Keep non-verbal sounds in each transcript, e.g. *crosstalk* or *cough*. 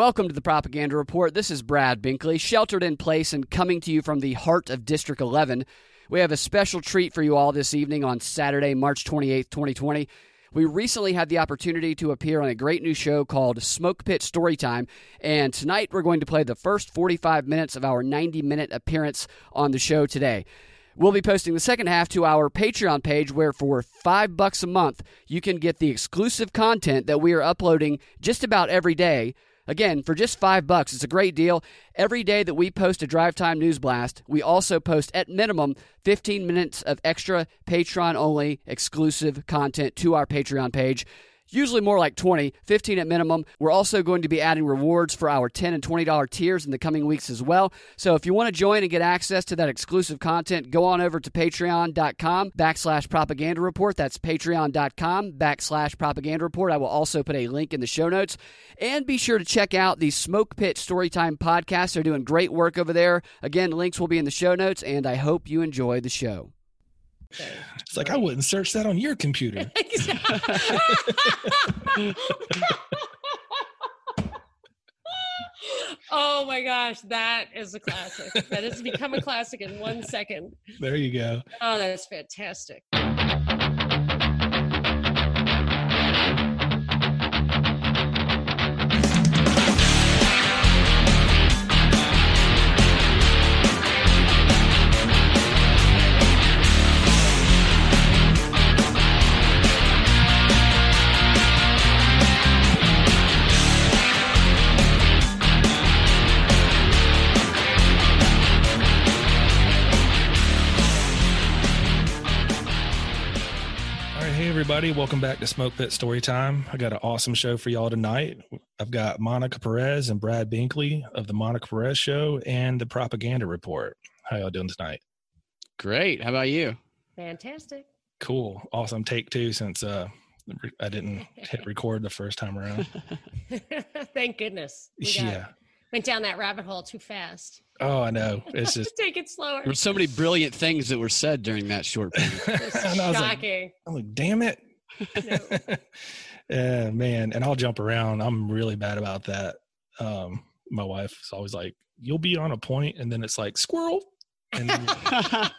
Welcome to the Propaganda Report. This is Brad Binkley, sheltered in place and coming to you from the heart of District 11. We have a special treat for you all this evening on Saturday, March 28th, 2020. We recently had the opportunity to appear on a great new show called Smoke Pit Storytime, and tonight we're going to play the first 45 minutes of our 90 minute appearance on the show today. We'll be posting the second half to our Patreon page where for 5 bucks a month you can get the exclusive content that we are uploading just about every day Again, for just five bucks, it's a great deal. Every day that we post a Drive Time News Blast, we also post at minimum 15 minutes of extra Patreon only exclusive content to our Patreon page usually more like 20, 15 at minimum. We're also going to be adding rewards for our 10 and $20 tiers in the coming weeks as well. So if you want to join and get access to that exclusive content, go on over to patreon.com backslash propaganda report. That's patreon.com backslash propaganda report. I will also put a link in the show notes. And be sure to check out the Smoke Pit Storytime podcast. They're doing great work over there. Again, links will be in the show notes, and I hope you enjoy the show. It's like I wouldn't search that on your computer. *laughs* *laughs* oh my gosh, that is a classic. That has become a classic in one second. There you go. Oh, that's fantastic. Everybody. Welcome back to Smoke Pit Story Time. I got an awesome show for y'all tonight. I've got Monica Perez and Brad Binkley of the Monica Perez Show and the Propaganda Report. How y'all doing tonight? Great. How about you? Fantastic. Cool. Awesome. Take two since uh, I didn't hit *laughs* record the first time around. *laughs* Thank goodness. yeah. Went down that rabbit hole too fast. Oh, I know. It's just *laughs* take it slower. There were so many brilliant things that were said during that short period. shocking. Like, I'm like, damn it. *laughs* No. *laughs* yeah, man. And I'll jump around. I'm really bad about that. Um, my wife is always like, "You'll be on a point," and then it's like squirrel. And then, *laughs*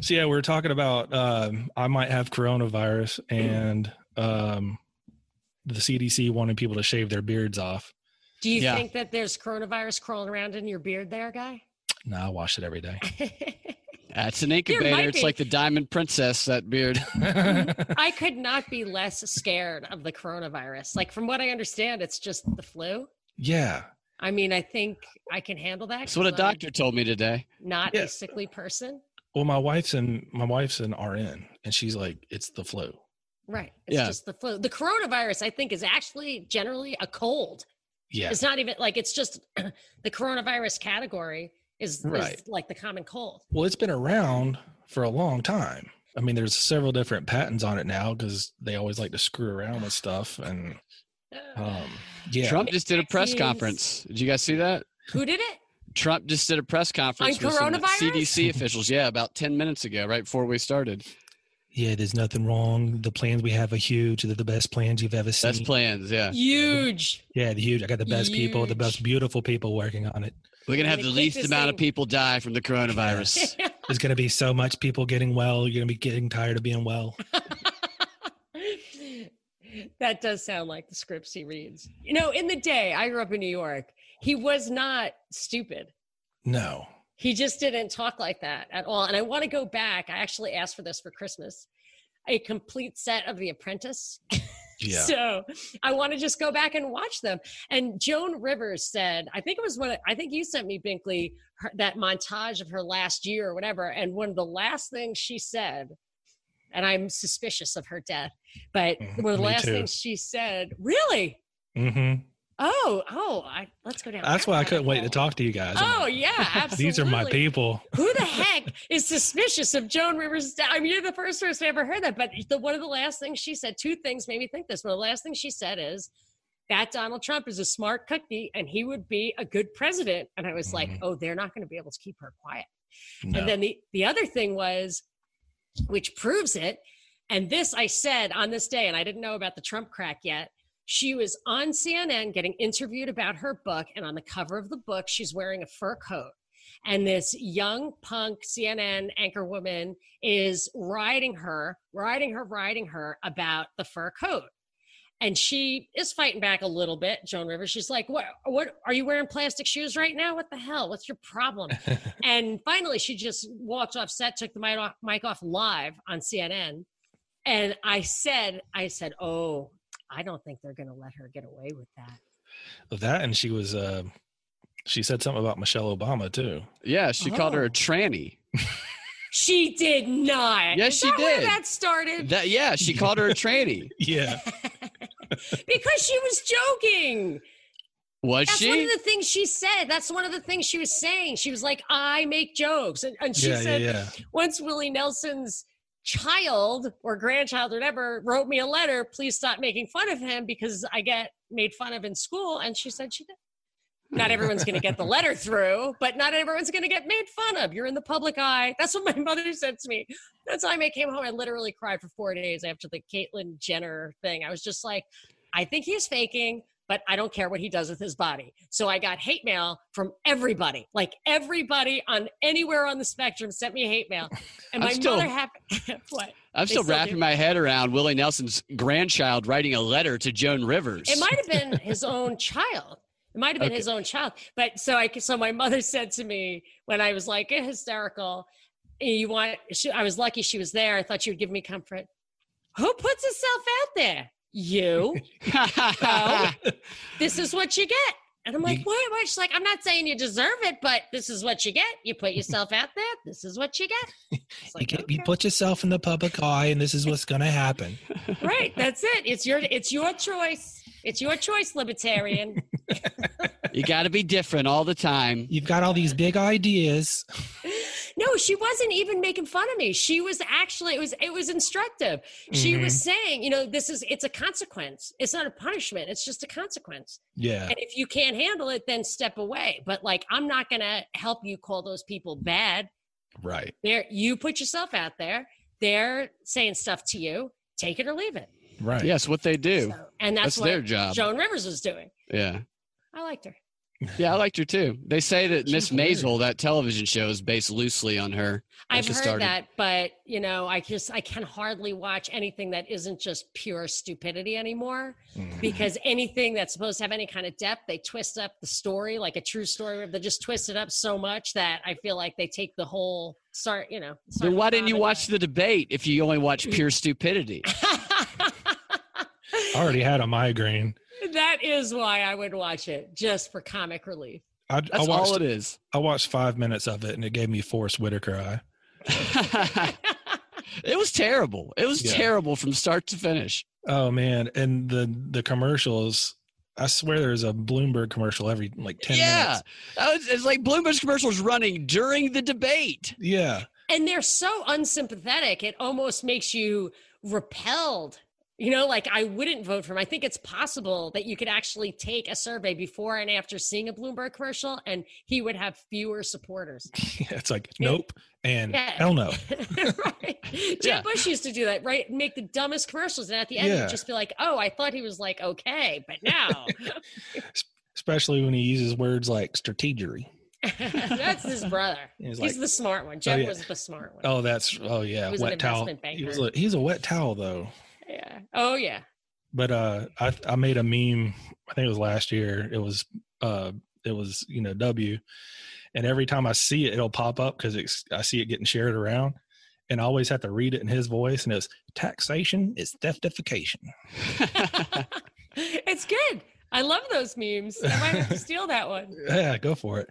so yeah, we are talking about um, I might have coronavirus, and um, the CDC wanting people to shave their beards off. Do you yeah. think that there's coronavirus crawling around in your beard there, guy? No, I wash it every day. Uh, That's an incubator. It's like the diamond princess, that beard. *laughs* I could not be less scared of the coronavirus. Like, from what I understand, it's just the flu. Yeah. I mean, I think I can handle that. That's what a doctor I'm told me today. Not yeah. a sickly person. Well, my wife's in my wife's an RN, and she's like, "It's the flu." Right. It's yeah. just the flu. The coronavirus, I think, is actually generally a cold. Yeah. It's not even like it's just *clears throat* the coronavirus category is, right. is like the common cold. Well, it's been around for a long time. I mean, there's several different patents on it now because they always like to screw around with stuff. And um, yeah, Trump just did a press conference. Did you guys see that? Who did it? Trump just did a press conference on with coronavirus? CDC *laughs* officials. Yeah, about ten minutes ago, right before we started yeah, there's nothing wrong. The plans we have are huge. They're the best plans you've ever seen. Best plans, yeah. Huge. Yeah, the huge. I got the best huge. people, the best beautiful people working on it. We're gonna have the least amount thing. of people die from the coronavirus. *laughs* There's gonna be so much people getting well. You're gonna be getting tired of being well. *laughs* that does sound like the scripts he reads. You know, in the day I grew up in New York, he was not stupid. No he just didn't talk like that at all. And I want to go back. I actually asked for this for Christmas a complete set of The Apprentice. *laughs* *laughs* Yeah. so I want to just go back and watch them. And Joan Rivers said, I think it was when I think you sent me Binkley her, that montage of her last year or whatever. And one of the last things she said, and I'm suspicious of her death, but mm-hmm. one of the last too. things she said, really? Mm-hmm. Oh, oh, I, let's go down. That's why I couldn't wait to talk to you guys. Oh yeah, absolutely. *laughs* These are my people. Who the *laughs* heck is suspicious of Joan Rivers? I mean, you're the first person I ever heard that. But the, one of the last things she said, two things made me think this. One of the last things she said is that Donald Trump is a smart cookie and he would be a good president. And I was mm-hmm. like, oh, they're not going to be able to keep her quiet. No. And then the the other thing was, which proves it. And this I said on this day, and I didn't know about the Trump crack yet She was on CNN getting interviewed about her book, and on the cover of the book, she's wearing a fur coat. And this young punk CNN anchor woman is riding her, riding her, riding her about the fur coat. And she is fighting back a little bit joan rivers. She's like what what are you wearing plastic shoes right now? What the hell? What's your problem? *laughs* And finally she just walked off set took the mic off, mic off live on cnn and i said i said oh i don't think they're going to let her get away with that With that, and she was, uh, she said something about Michelle Obama too. Yeah, she called her Oh. a tranny. she did not Yes, Is she that where did. that started That yeah, she called her a tranny. *laughs* Yeah, *laughs* because she was joking Was she? That's she? one of the things she said. That's one of the things she was saying. She was like, I make jokes. And, and she yeah, said, yeah, yeah. once Willie Nelson's child or grandchild or whatever wrote me a letter, please stop making fun of him because I get made fun of in school. And she said she did. Not everyone's going to get the letter *laughs* through, but not everyone's going to get made fun of. You're in the public eye. That's what my mother said to me. That time I came home, I literally cried for four days after the Caitlyn Jenner thing. I was just like, I think he's faking, but I don't care what he does with his body. So I got hate mail from everybody, like everybody on anywhere on the spectrum sent me hate mail. And I'm my still- mother happened. *laughs* what? I'm still still wrapping do. my head around Willie Nelson's grandchild writing a letter to Joan Rivers. It might have been *laughs* his own child. It might have been Okay. his own child. But so I so my mother said to me when I was like hysterical, you want she, I was lucky she was there. I thought she would give me comfort. Who puts herself out there? You. *laughs* *laughs* Oh, this is what you get. And I'm like, You- what? what? She's like, I'm not saying you deserve it, but this is what you get. You put yourself out there. This is what you get. *laughs* It's You, like, get, you put yourself in the public eye, and this is what's going to happen. right. That's it. It's your it's your choice. It's your choice, libertarian. you got to be different all the time. You've got all these big ideas. No, she wasn't even making fun of me. She was actually it was it was instructive. She was mm-hmm. saying, you know, this is it's a consequence. It's not a punishment. It's just a consequence. Yeah, And if you can't handle it, then step away. But like I'm not going to help you call those people bad. right. There you put yourself out there. They're saying stuff to you. Take it or leave it. Right. Yes, what they do. So- and that's, That's what their job. Joan Rivers was doing. Yeah. I liked her. Yeah, I liked her too. They say that Miss hilarious. Maisel, that television show, is based loosely on her. I've heard started. that, but you know, I just I can hardly watch anything that isn't just pure stupidity anymore. Mhm. Because anything that's supposed to have any kind of depth, they twist up the story like a true story. They just twist it up so much that I feel like they take the whole start. You know. Then why didn't you watch the debate if you only watch *laughs* pure stupidity? *laughs* I already had a migraine. that is why I would watch it just for comic relief. I, I That's watched. all it is. I watched five minutes of it, and it gave me Forest Whitaker eye. *laughs* it was terrible. It was Yeah. terrible from start to finish. Oh man, and the the commercials. I swear there's a Bloomberg commercial every like ten yeah, minutes. That was- it's like Bloomberg's commercials running during the debate. Yeah, and they're so unsympathetic it almost makes you repelled you know like i wouldn't vote for him i think it's possible that you could actually take a survey before and after seeing a bloomberg commercial and he would have fewer supporters *laughs* it's like nope and Yeah. hell no. *laughs* right *laughs* jeb Yeah. bush used to do that right make the dumbest commercials and at the end Yeah. you'd just be like oh i thought he was like okay but now Especially when he uses words like strategery. that's his brother He's he's the smart one oh, jeb yeah. was the smart one. oh, that's oh yeah, He was an wet towel. He was a, he's a wet towel though. Yeah oh yeah But uh, I I made a meme. I think it was last year. It was uh, it was you know W, and every time I see it, it'll pop up because I see it getting shared around, and I always have to read it in his voice, and it's taxation is theftification. *laughs* it's good. I love those memes. I might have to steal that one. *laughs* Yeah, go for it.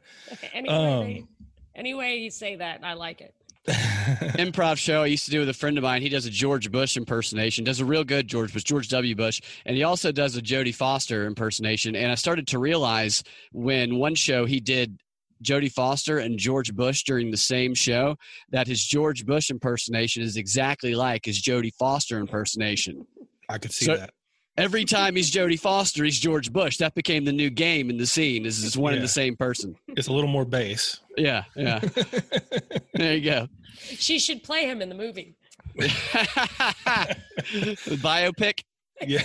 Anyway, Um, anyway you say that, I like it. *laughs* Improv show I used to do with a friend of mine. He does a George Bush impersonation, does a real good George Bush, George W. Bush, and he also does a Jodie Foster impersonation. And I started to realize when one show he did Jodie Foster and George Bush during the same show that his George Bush impersonation is exactly like his Jodie Foster impersonation. I could see So- that. Every time he's Jodie Foster, he's George Bush. That became the new game in the scene. Is is one and the same person? It's a little more bass. Yeah, yeah. *laughs* there you go. She should play him in the movie. *laughs* Biopic. yeah.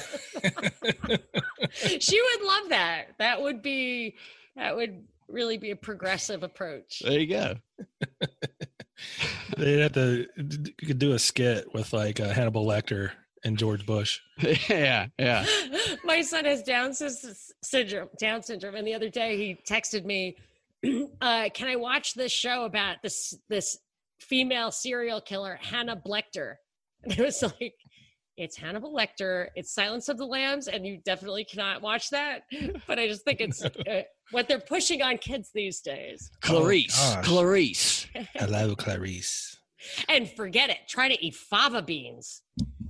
she would love that. That would be that would really be a progressive approach. There you go. *laughs* They'd have to you could do a skit with like uh, Hannibal Lecter and George Bush. *laughs* yeah, yeah. *laughs* My son has Down syndrome. Down syndrome, and the other day he texted me, *clears throat* uh, "Can I watch this show about this this female serial killer, Hannah Blechter?" *laughs* And it was like, "It's Hannibal Lecter. It's Silence of the Lambs, and you definitely cannot watch that." But I just think it's uh, what they're pushing on kids these days. Clarice. gosh. Clarice. Hello, Clarice. And forget it. Try to eat fava beans.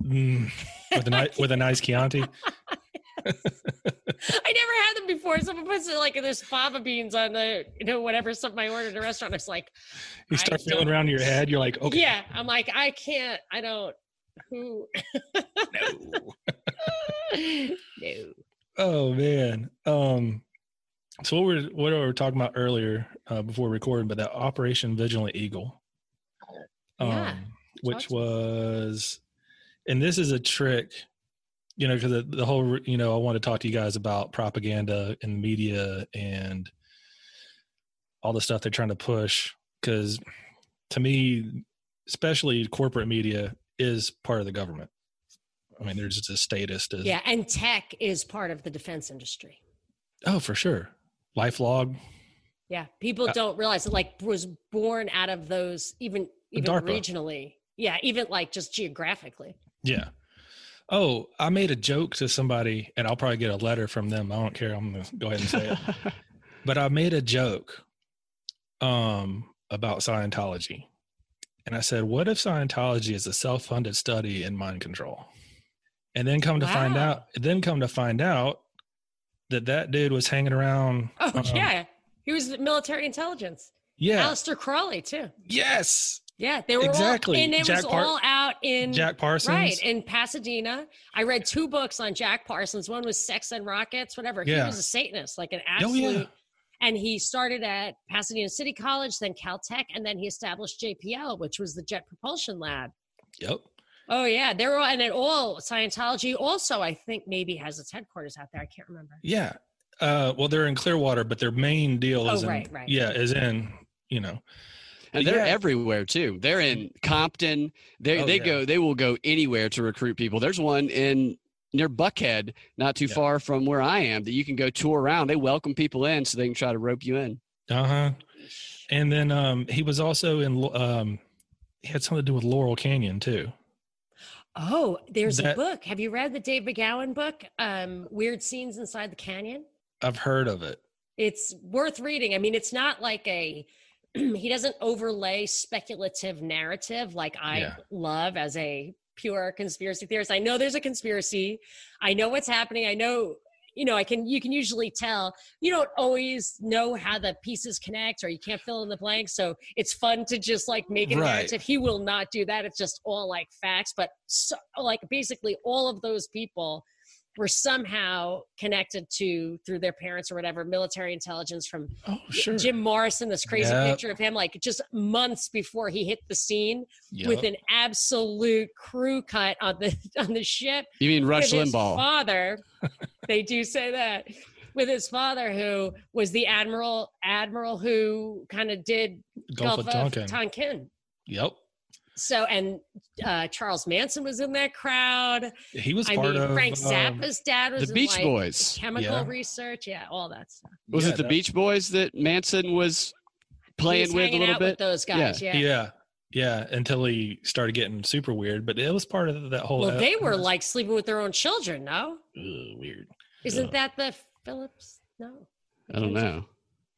Mm, with a nice *laughs* with a nice Chianti. *laughs* I never had them before. Someone puts it like there's fava beans on the, you know, whatever something I ordered at a restaurant. It's like, You I start feeling don't- around your head. You're like, okay, yeah. I'm like, I can't, I don't, who, no. *laughs* no. Oh man. Um. So what we're what we were talking about earlier uh, before recording, but that Operation Vigilant Eagle. Um, Yeah. which was, and this is a trick, you know, because the, the whole, you know, I want to talk to you guys about propaganda and media and all the stuff they're trying to push. Because to me, especially corporate media is part of the government. I mean, there's just a statist as Yeah. And tech is part of the defense industry. Oh, for sure. LifeLog. Yeah. People Uh, don't realize it like was born out of those, even, even DARPA. regionally. Yeah. Even like just geographically. Yeah. Oh, I made a joke to somebody, and I'll probably get a letter from them. I don't care. I'm gonna go ahead and say it. *laughs* but I made a joke um about Scientology. And I said, what if Scientology is a self-funded study in mind control? And then come to find out, then come to find out that that dude was hanging around. Oh, um, yeah. He was military intelligence. Yeah. Aleister Crowley, too. yes. Yeah. They were Exactly. all, and it Jack was Par- all out in, Jack Parsons. Right, in Pasadena. I read two books on Jack Parsons. One was Sex and Rockets, whatever. He was a Satanist, like an Oh, yeah. absolute. And he started at Pasadena City College, then Caltech, and then he established JPL, which was the Jet Propulsion Lab. Yep. Oh yeah, they're all and it all Scientology also I think maybe has its headquarters out there. I can't remember. Yeah. Uh, well, they're in Clearwater, but their main deal Oh, is in, right, right. yeah, is in, you know, And they're yeah. everywhere too. They're in Compton. They Oh, they yeah. go they will go anywhere to recruit people. There's one in near Buckhead, not too Yeah. far from where I am, that you can go tour around. They welcome people in so they can try to rope you in. uh huh. And then um, he was also in, um, he had something to do with Laurel Canyon too. Oh, there's a book. Have you read the Dave McGowan book? Um, Weird Scenes Inside the Canyon. I've heard of it. It's worth reading. I mean, it's not like a *clears throat* he doesn't overlay speculative narrative like I Yeah. love as a pure conspiracy theorist. I know there's a conspiracy. I know what's happening. I know, you know, I can you can usually tell. You don't always know how the pieces connect or you can't fill in the blanks. So it's fun to just like make it a Right. narrative. He will not do that. It's just all like facts. But so, like basically all of those people were somehow connected to through their parents or whatever military intelligence from Oh, sure. Jim Morrison, this crazy Yep. picture of him, like just months before he hit the scene Yep. with an absolute crew cut on the *laughs* on the ship. You mean Rush with Limbaugh? father. *laughs* they do say that with his father, who was the admiral, admiral who kind of did Gulf, of Tonkin. Tonkin. yep. So and uh, Charles Manson was in that crowd. He was I part mean, of Frank um, Zappa's dad was The in, Beach like, Boys. chemical Yeah. research, yeah, all that stuff. Was yeah, it the that- Beach Boys that Manson was He playing was with a little out bit? with those guys, yeah. Yeah. Yeah. Until he started getting super weird, but it was part of that whole. Well, they were uh, like sleeping with their own children, no? ugh, weird. Isn't Ugh. that the Phillips? No. I don't know.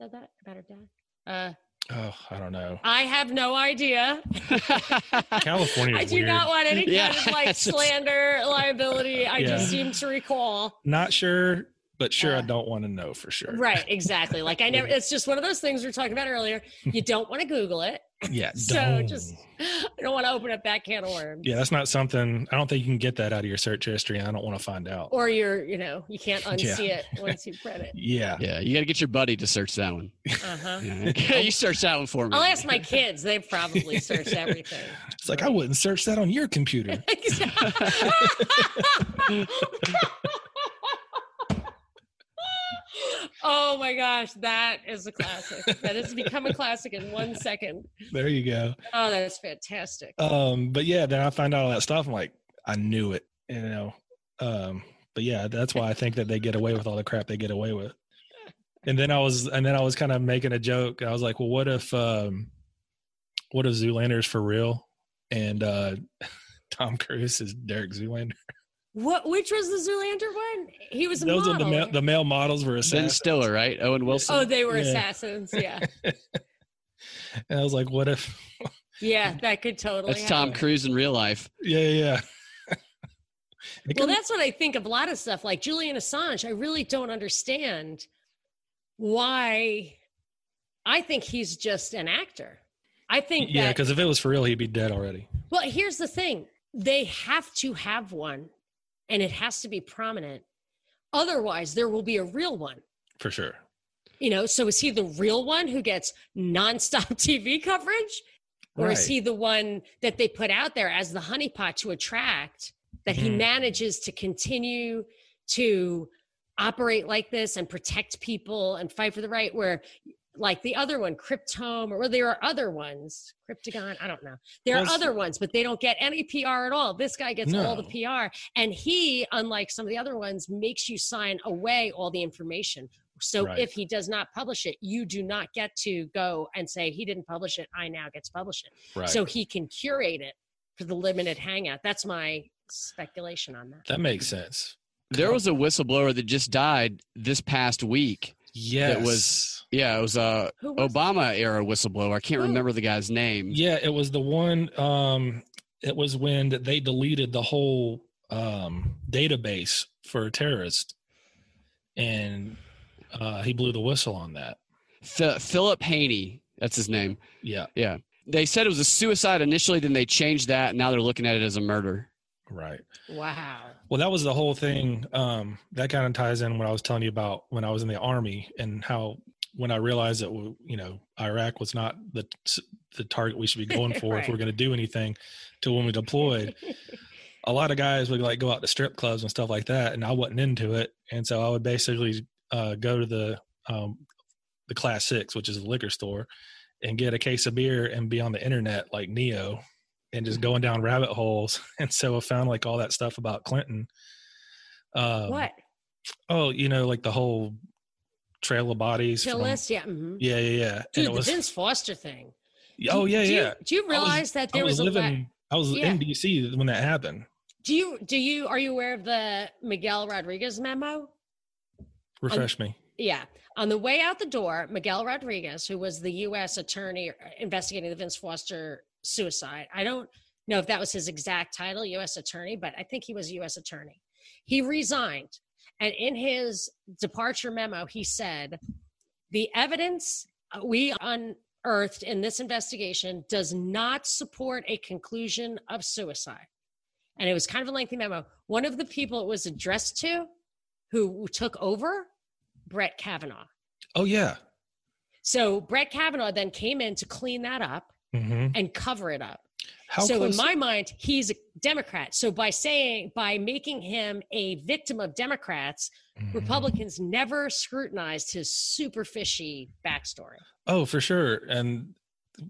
Said that about her dad? Uh, Oh, I don't know. *laughs* I have no idea. *laughs* California. I do weird. not want any Yeah, kind of like *laughs* slander, liability. I just seem to recall. Not sure, but sure, I Uh, don't want to know for sure. Right, exactly. Like I never. It's just one of those things we were talking about earlier. You don't want to Google it, Yeah. *laughs* so don't. just *laughs* I don't want to open up that can of worms. Yeah, that's not something. I don't think you can get that out of your search history. and I don't want to find out. Or you're, you know, you can't *laughs* Yeah. unsee it once you've read it. yeah. yeah, you got to get your buddy to search that one. Uh-huh. Yeah. you search that one for me. I'll ask my kids. They've probably searched everything. It's like I wouldn't search that on your computer. Oh my gosh, that is a classic. that has become a classic in one second. There you go. Oh, that's fantastic. Um, but yeah, then I find out all that stuff. I'm like, I knew it, you know. Um, but yeah, that's why I think that they get away with all the crap they get away with. And then I was, and then I was kind of making a joke. I was like, well, what if, um, what if Zoolander's for real, and uh, *laughs* Tom Cruise is Derek Zoolander? What? Which was the Zoolander one? He was a Those model. are the male, the male models were Ben assassins. Stiller, right? Owen Wilson. oh, they were Yeah. assassons. Yeah, *laughs* and I was like, what if? *laughs* yeah, that could totally. That's Tom. Cruise in real life. Yeah, yeah. yeah. *laughs* Well, that's what I think of a lot of stuff like Julian Assange. I really don't understand why. I think he's just an actor. I think yeah, that because if it was for real, he'd be dead already. Well, here's the thing they have to have one and it has to be prominent. Otherwise, there will be a real one. For sure. You know, so is he the real one who gets nonstop *laughs* TV coverage? Or is he the one that they put out there as the honeypot to attract that he Mhm. manages to continue to operate like this and protect people and fight for the right? Where, like the other one, Cryptome, or there are other ones, Cryptogon, I don't know. There are it's- other ones, but they don't get any PR at all. This guy gets all the PR. And he, unlike some of the other ones, makes you sign away all the information. So Right. if he does not publish it, you do not get to go and say he didn't publish it. I now get to publish it. Right. So he can curate it for the limited hangout. That's my speculation on that. that makes sense. There was a whistleblower that just died this past week. Yes. was- Yeah, it was a was Obama era whistleblower. I can't Who? remember the guy's name. Yeah, it was the one. Um, it was when they deleted the whole um, database for terrorists, and uh, he blew the whistle on that. Ph- Philip Haney, that's his name. Yeah, Yeah. They said it was a suicide initially, then they changed that, and now they're looking at it as a murder. Right. Wow. Well, that was the whole thing. Um, that kind of ties in what I was telling you about when I was in the army and how when I realized that you know Iraq was not the the target we should be going *laughs* for if we're going to do anything to when we deployed. *laughs* a lot of guys would like go out to strip clubs and stuff like that, and I wasn't into it, and so I would basically uh, go to the um, the class six, which is a liquor store, and get a case of beer and be on the internet like Neo, and just going down rabbit holes. *laughs* And so I found like all that stuff about Clinton. Um, what? Oh, you know, like the whole trail of bodies. Kill from- list? Yeah. mhm. Yeah, yeah, yeah. And Dude, the was, Vince Foster thing. oh Do- yeah, do you- yeah. do you I was- realize that there I was, was, living. I was Yeah. in DC when that happened. Do you do you are you aware of the Miguel Rodriguez memo? Refresh me. Yeah. On the way out the door, Miguel Rodriguez, who was the U.S. attorney investigating the Vince Foster suicide, I don't know if that was his exact title, U.S. attorney, but I think he was a U.S. attorney. He resigned. And in his departure memo, he said, the evidence we unearthed in this investigation does not support a conclusion of suicide. And it was kind of a lengthy memo. One of the people it was addressed to who took over Brett Kavanaugh. Oh yeah. So Brett Kavanaugh then came in to clean that up hmm and cover it up. How so close? in my mind, he's a Democrat. So by saying by making him a victim of Democrats, Mhm. Republicans never scrutinized his super fishy backstory. Oh, for sure. And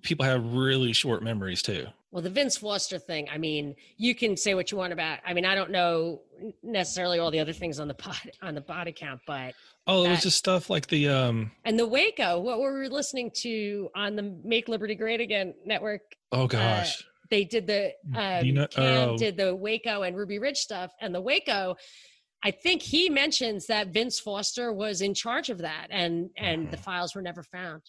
people have really short memories too. Well, the Vince Foster thing, I mean, you can say what you want about. I mean, I don't know necessarily all the other things on the *laughs* pod, on the body count, but Oh, it was just stuff like the um. and the Waco, what were we listening to on the Make Liberty Great Again network? Oh gosh. They did the um, You know- Cam oh. did the Waco and Ruby Ridge stuff, and the Waco. I think he mentions that Vince Foster was in charge of that, and and the Mhm. files were never found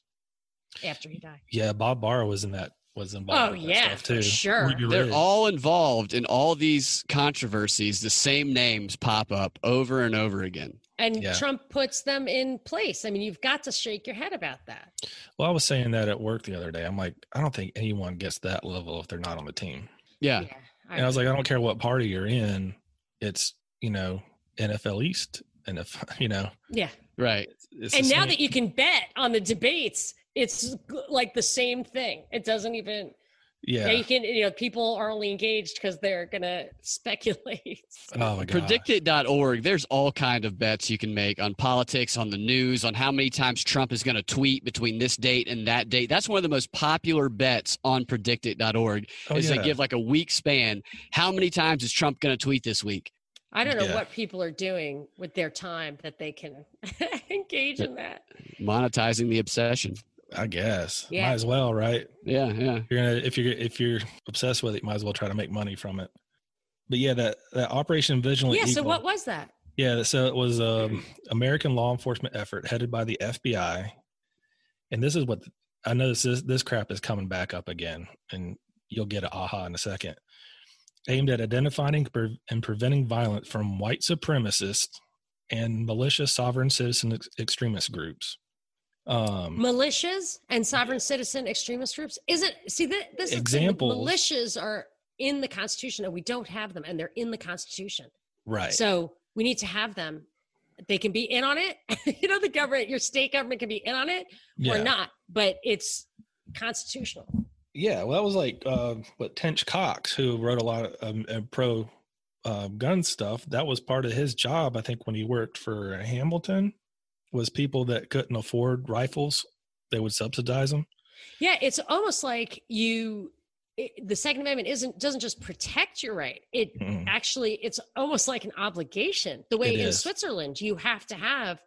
after he died. yeah, Bob Barr was in that. Was involved. Oh in yeah, stuff too. sure. They're all involved in all these controversies. The same names pop up over and over again. And Yeah. Trump puts them in place. I mean, you've got to shake your head about that. Well, I was saying that at work the other day. I'm like, I don't think anyone gets that level if they're not on the team. Yeah. And I was like, I don't care what party you're in. It's you know NFL East, and if *laughs* you know, yeah. Right. it's And now same- that you can bet on the debates, it's like the same thing. It doesn't even. Yeah. Yeah, you can. You know, people are only engaged because they're gonna *laughs* speculate. Oh my god. Predictit.org, there's all kind of bets you can make on politics, on the news, on how many times Trump is going to tweet between this date and that date. That's one of the most popular bets on predictit.org Oh, is yeah. they give like a week span. How many times is Trump going to tweet this week? I don't know Yeah. what people are doing with their time that they can *laughs* engage in that. Monetizing the obsession. I guess. Yeah. Might as well, right? Yeah, yeah. You're gonna if you're if you're obsessed with it, you might as well try to make money from it. But yeah, that that Operation Vigilant Yeah. So what was that? Yeah, so it was um American law enforcement effort headed by the FBI, and this is what I know. This is, this crap is coming back up again, and you'll get an aha in a second. Aimed at identifying and preventing violence from white supremacists and malicious sovereign citizen ex- extremist groups. Um, militias and sovereign citizen extremist groups isn't see that this thing, militias are in the constitution and we don't have them and they're in the constitution right. so we need to have them they can be in on it *laughs* you know the government your state government can be in on it yeah. or not but it's constitutional Yeah, well, that was like uh, what Tench Coxe, who wrote a lot of um, uh, pro uh, gun stuff. That was part of his job, I think, when he worked for Hamilton. Was people that couldn't afford rifles, they would subsidize them. yeah it's almost like you it, the second amendment isn't doesn't just protect your right it Mm. actually it's almost like an obligation the way It in is. switzerland you have to have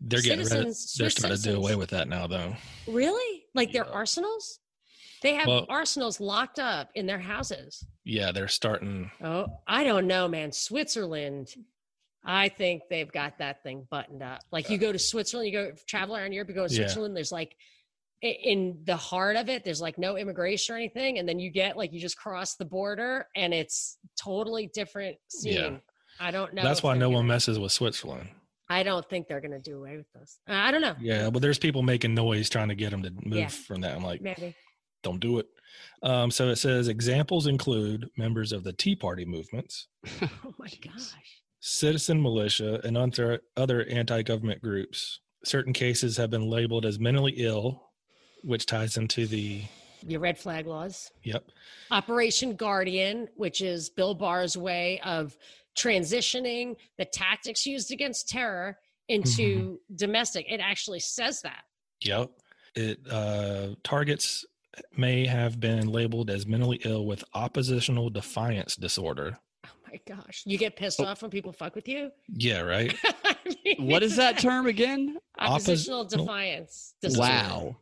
They're getting rid of, Citizens- They're Swiss starting to do away with that now, though. Really? Like their arsenals? They have Well- arsenals locked up in their houses. Yeah, they're starting. Oh, I don't know, man. Switzerland, I think they've got that thing buttoned up. Like you go to Switzerland, you go travel around Europe, you go to Yeah. Switzerland, there's like in the heart of it, there's like no immigration or anything. And then you get like you just cross the border and it's totally different scene. Yeah. I don't know. That's why no one gonna- messes with Switzerland. I don't think they're going to do away with this. I don't know. Yeah, but there's people making noise trying to get them to move Yeah. from that. I'm like, Maybe. don't do it. Um, so it says examples include members of the Tea Party movements, *laughs* Oh my gosh. Citizen militia, and other, other anti government groups. Certain cases have been labeled as mentally ill, which ties into the, Your red flag laws. yep, Operation Guardian, which is Bill Barr's way of transitioning the tactics used against terror into domestic. It actually says that. yep. It uh, targets may have been labeled as mentally ill with oppositional defiance disorder. My gosh. You get pissed Oh. off when people fuck with you? Yeah, right. *laughs* I mean, What is that term again? Oppositional Oppositional- defiance. disorder. Wow.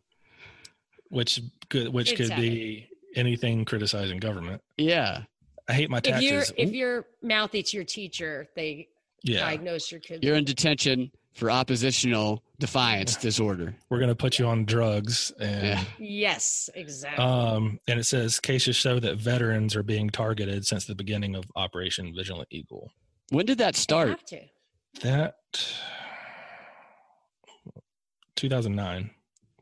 which could which It's could be anything criticizing government. Yeah. I hate my If you're taxes. if Ooh, you're mouthy to your teacher, they yeah, diagnose your kids. You're in detention for oppositional defiance disorder. we're gonna put you on drugs and Yeah. yes, exactly. um and it says cases show that veterans are being targeted since the beginning of Operation Vigilant Eagle. When did that start? have to. That 2009.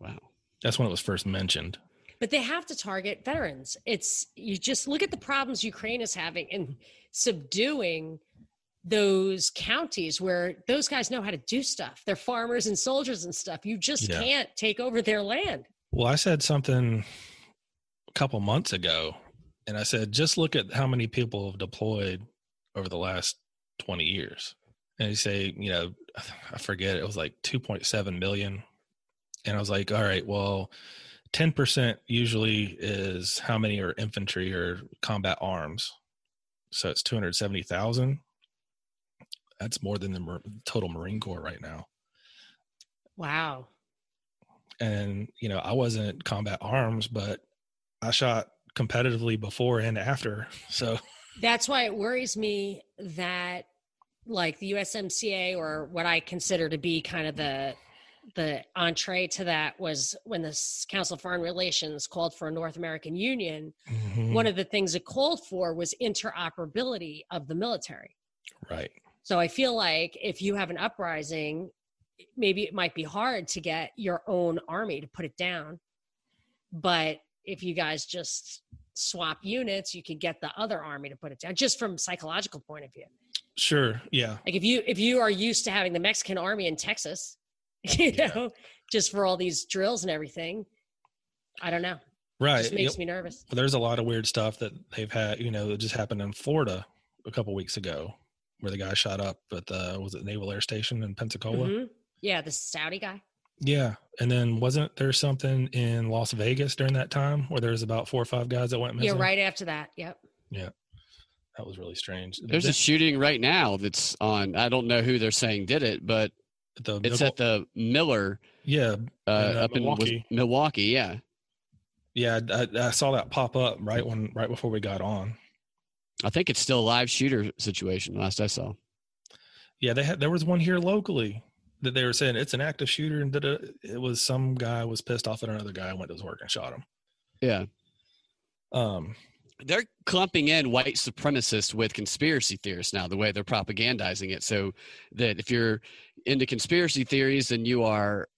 Wow. That's when it was first mentioned. but they have to target veterans. It's you just look at the problems Ukraine is having in subduing those counties where those guys know how to do stuff. They're farmers and soldiers and stuff. You just Yeah. can't take over their land. Well, I said something a couple months ago, and I said, just look at how many people have deployed over the last 20 years. And you say, you know, I forget, it was like 2.7 million. And I was like, all right, well, 10% usually is how many are infantry or combat arms. So it's 270,000. That's more than the total Marine Corps right now Wow. and you know i wasn't combat arms but i shot competitively before and after *laughs* so That's why it worries me that like the USMCA or what I consider to be kind of the the entree to that was when the Council of Foreign Relations called for a North American Union. Mm-hmm. One of the things it called for was interoperability of the military. right So I feel like if you have an uprising, maybe it might be hard to get your own army to put it down. But if you guys just swap units, you could get the other army to put it down, just from psychological point of view. sure yeah Like if you if you are used to having the Mexican army in Texas, *laughs* you Yeah. know, just for all these drills and everything, I don't know. right. just makes me nervous. There's a lot of weird stuff that they've had. You know, that just happened in Florida a couple weeks ago, where the guy shot up at the was it Naval Air Station in Pensacola. Mhm. Yeah, the Saudi guy. Yeah, and then wasn't there something in Las Vegas during that time where there was about four or five guys that went missing? Yeah, right after that. Yep. Yeah, that was really strange. There's a shooting right now that's on. I don't know who they're saying did it, but the, it's at the Miller yeah, uh, In, uh, up in Milwaukee. Milwaukee. Yeah, yeah. I, I saw that pop up right when right before we got on. I think it's still a live shooter situation. Last I saw. Yeah, they had there was one here locally that they were saying it's an active shooter, and da-da. it was some guy was pissed off at another guy, went to his work and shot him. Yeah, Um, they're clumping in white supremacists with conspiracy theorists now. The way they're propagandizing it, so that if you're into conspiracy theories, then you are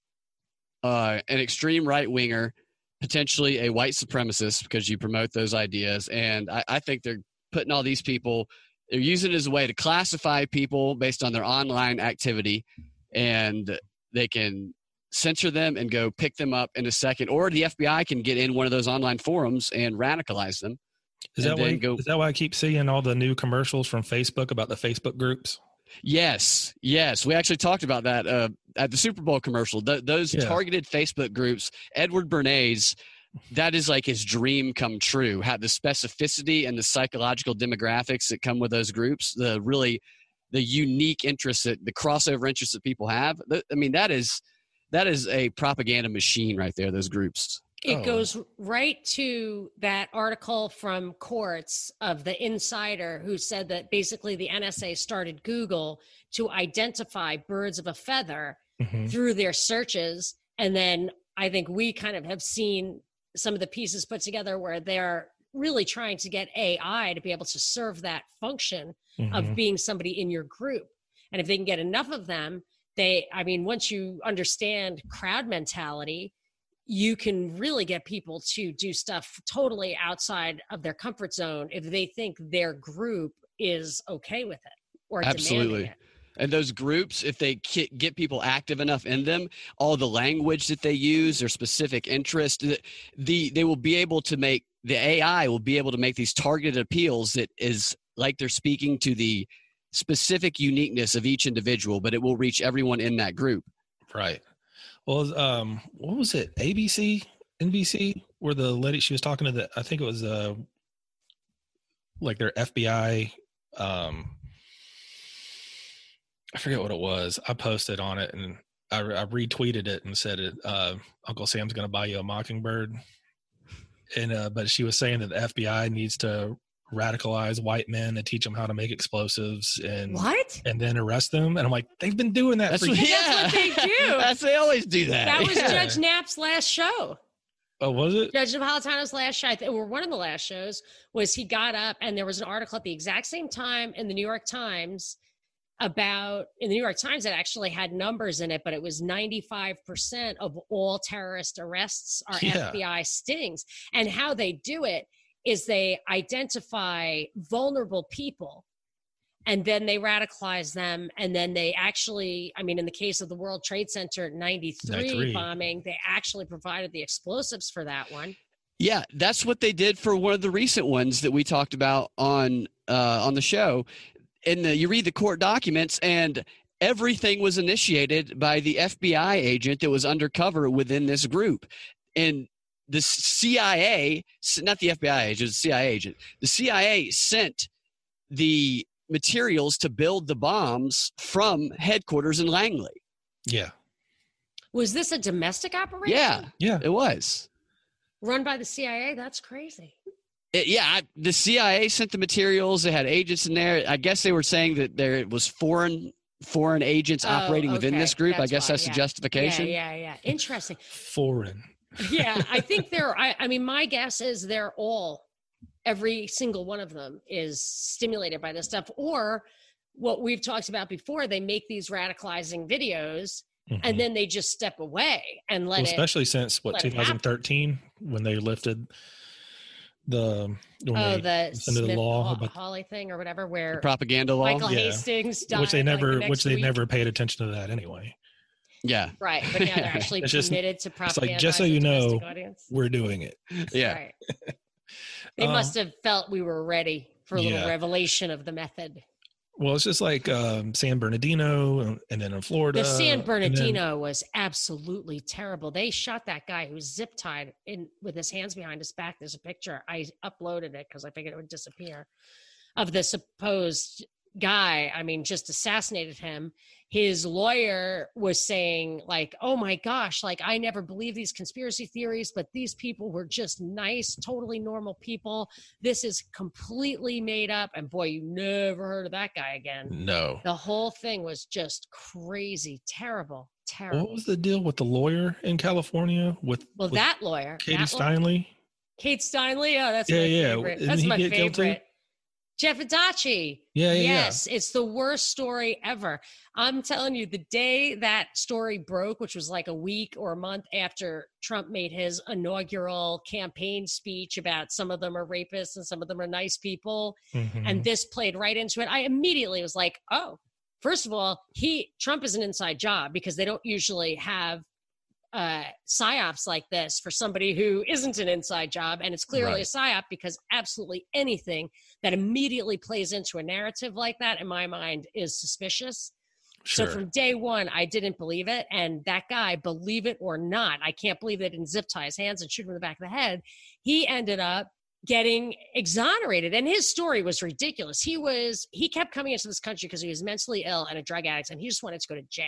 uh, an extreme right winger, potentially a white supremacist because you promote those ideas. And I, I think they're putting all these people, they're using it as a way to classify people based on their online activity, and they can censor them and go pick them up in a second. Or the FBI can get in one of those online forums and radicalize them. is that why go- is that why I keep seeing all the new commercials from Facebook about the Facebook groups? Yes, yes. We actually talked about that uh, at the Super Bowl commercial. Th- those Yeah. targeted Facebook groups, Edward Bernays, that is like his dream come true. Had the specificity and the psychological demographics that come with those groups, the really the unique interests that the crossover interests that people have. I mean, that is that is a propaganda machine right there. Those groups. It Oh. goes right to that article from courts of the insider who said that basically the NSA started Google to identify birds of a feather Mhm. through their searches. And then I think we kind of have seen some of the pieces put together where they're really trying to get AI to be able to serve that function Mhm. of being somebody in your group. And if they can get enough of them, they, I mean, once you understand crowd mentality, you can really get people to do stuff totally outside of their comfort zone if they think their group is okay with it or Absolutely. it. And those groups, if they get people active enough in them, all the language that they use, their specific interest, the, the they will be able to make the AI will be able to make these targeted appeals that is like they're speaking to the specific uniqueness of each individual, but it will reach everyone in that group. Right. Well, um, what was it? ABC, NBC, where the lady she was talking to the, I think it was uh, like their FBI. Um, I forget what it was. I posted on it and I, I retweeted it and said it. Uh, Uncle Sam's going to buy you a mockingbird. And uh, but she was saying that the FBI needs to radicalize white men and teach them how to make explosives and What? and then arrest them. And I'm like, they've been doing that That's for what, years. yeah. That's what they do. *laughs* That's they always do that. That was Yeah. Judge Nap's last show. Oh, was it? Judge Napolitano's last show, I think, or one of the last shows, was he got up and there was an article at the exact same time in the New York Times about in the New York Times that actually had numbers in it, but it was 95% of all terrorist arrests are Yeah. FBI stings. And how they do it is they identify vulnerable people and then they radicalize them and then they actually i mean in the case of the world trade center 93, 93. bombing they actually provided the explosives for that one Yeah, that's what they did for one of the recent ones that we talked about on uh, on the show. And the, you read the court documents, and everything was initiated by the FBI agent that was undercover within this group. And the CIA, not the FBI agent, the CIA agent, the CIA sent the materials to build the bombs from headquarters in Langley. Yeah. was this a domestic operation Yeah, Yeah. it was. run by the cia that's crazy It- yeah, I, the CIA sent the materials. They had agents in there. I guess they were saying that there was foreign foreign agents Oh, operating within this group. I guess why, that's yeah. the justification. yeah yeah yeah interesting Foreign. *laughs* yeah i think *laughs* they're I, I mean my guess is they're all every single one of them is stimulated by this stuff or what we've talked about before they make these radicalizing videos Mhm. and then they just step away and let well, it especially since what let it happen. 2013 when they lifted the when oh the under the law Haw- about- Holly thing or whatever where The propaganda law. Michael Yeah. Hastings died which they like, the never which they week. never paid attention to that anyway. Yeah. Right. But now they're *laughs* actually It's just- permitted to it's propaganda. like, just so you know, audience. We're doing it. *laughs* Yeah. Right. They Um, must have felt we were ready for a little yeah. revelation of the method. Well, it's just like um, San Bernardino and, then in Florida. The San and then- Bernardino was absolutely terrible. They shot that guy who was zip tied in with his hands behind his back. There's a picture. I uploaded it because I figured it would disappear. Of the supposed guy, I mean, just assassinated him. His lawyer was saying, like, oh my gosh, like I never believed these conspiracy theories, but these people were just nice, totally normal people. This is completely made up. And boy, you never heard of that guy again. no. The whole thing was just crazy, terrible, terrible. What was the deal with the lawyer in California with, well, with that lawyer, Katie that Steinle? Kate Steinle. Oh, that's Yeah, my yeah. favorite. That's my get killed too? favorite. Jeff Adachi. Yeah, yeah, yeah. yes, it's the worst story ever. I'm telling you, the day that story broke, which was like a week or a month after Trump made his inaugural campaign speech about some of them are rapists and some of them are nice people, Mhm. and this played right into it. I immediately was like, oh, first of all, he Trump is an inside job because they don't usually have uh psyops like this for somebody who isn't an inside job and it's clearly a Right. psyop because absolutely anything that immediately plays into a narrative like that in my mind is suspicious sure. so from day one i didn't believe it and that guy believe it or not i can't believe they didn't zip tie his hands and shoot him in the back of the head he ended up getting exonerated and his story was ridiculous he was he kept coming into this country because he was mentally ill and a drug addict and he just wanted to go to jail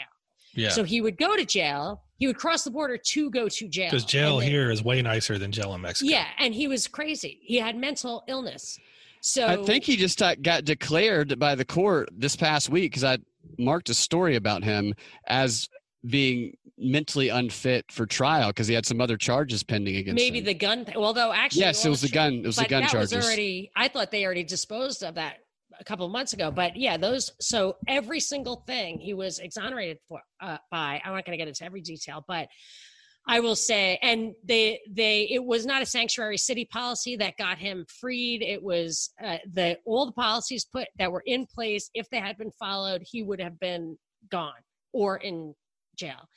yeah. so he would go to jail he would cross the border to go to jail Because jail then- here is way nicer than jail in Mexico. yeah and he was crazy he had mental illness so I think he just got got declared by the court this past week because I marked a story about him as being mentally unfit for trial because he had some other charges pending against him. maybe him. the gun th- although actually yes, it was the gun. It was the but gun that charges. was already i thought they already disposed of that a couple of months ago but yeah those so every single thing he was exonerated for uh, by i'm not going to get into every detail but i will say and they they it was not a sanctuary city policy that got him freed it was uh, the all the policies put that were in place if they had been followed he would have been gone or in jail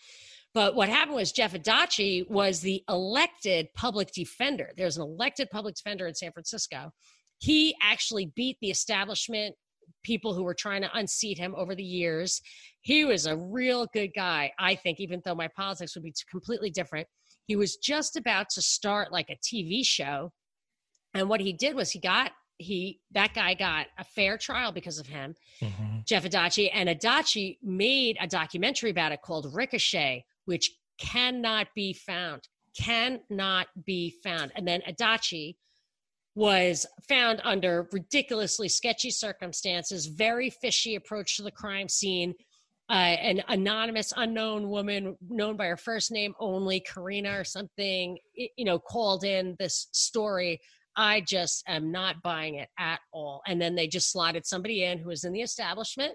but what happened was Jeff Adachi was the elected public defender. There's an elected public defender in San Francisco. He actually beat the establishment people who were trying to unseat him over the years. He was a real good guy, I think, even though my politics would be completely different. He was just about to start like a TV show. And what he did was he got he that guy got a fair trial because of him. Mhm. Jeff Adachi, and Adachi made a documentary about it called Ricochet, which cannot be found. Cannot be found. And then Adachi was found under ridiculously sketchy circumstances, very fishy approach to the crime scene. Uh, an anonymous unknown woman known by her first name only, Karina or something, you know, called in this story. I just am not buying it at all. And then they just slotted somebody in who was in the establishment,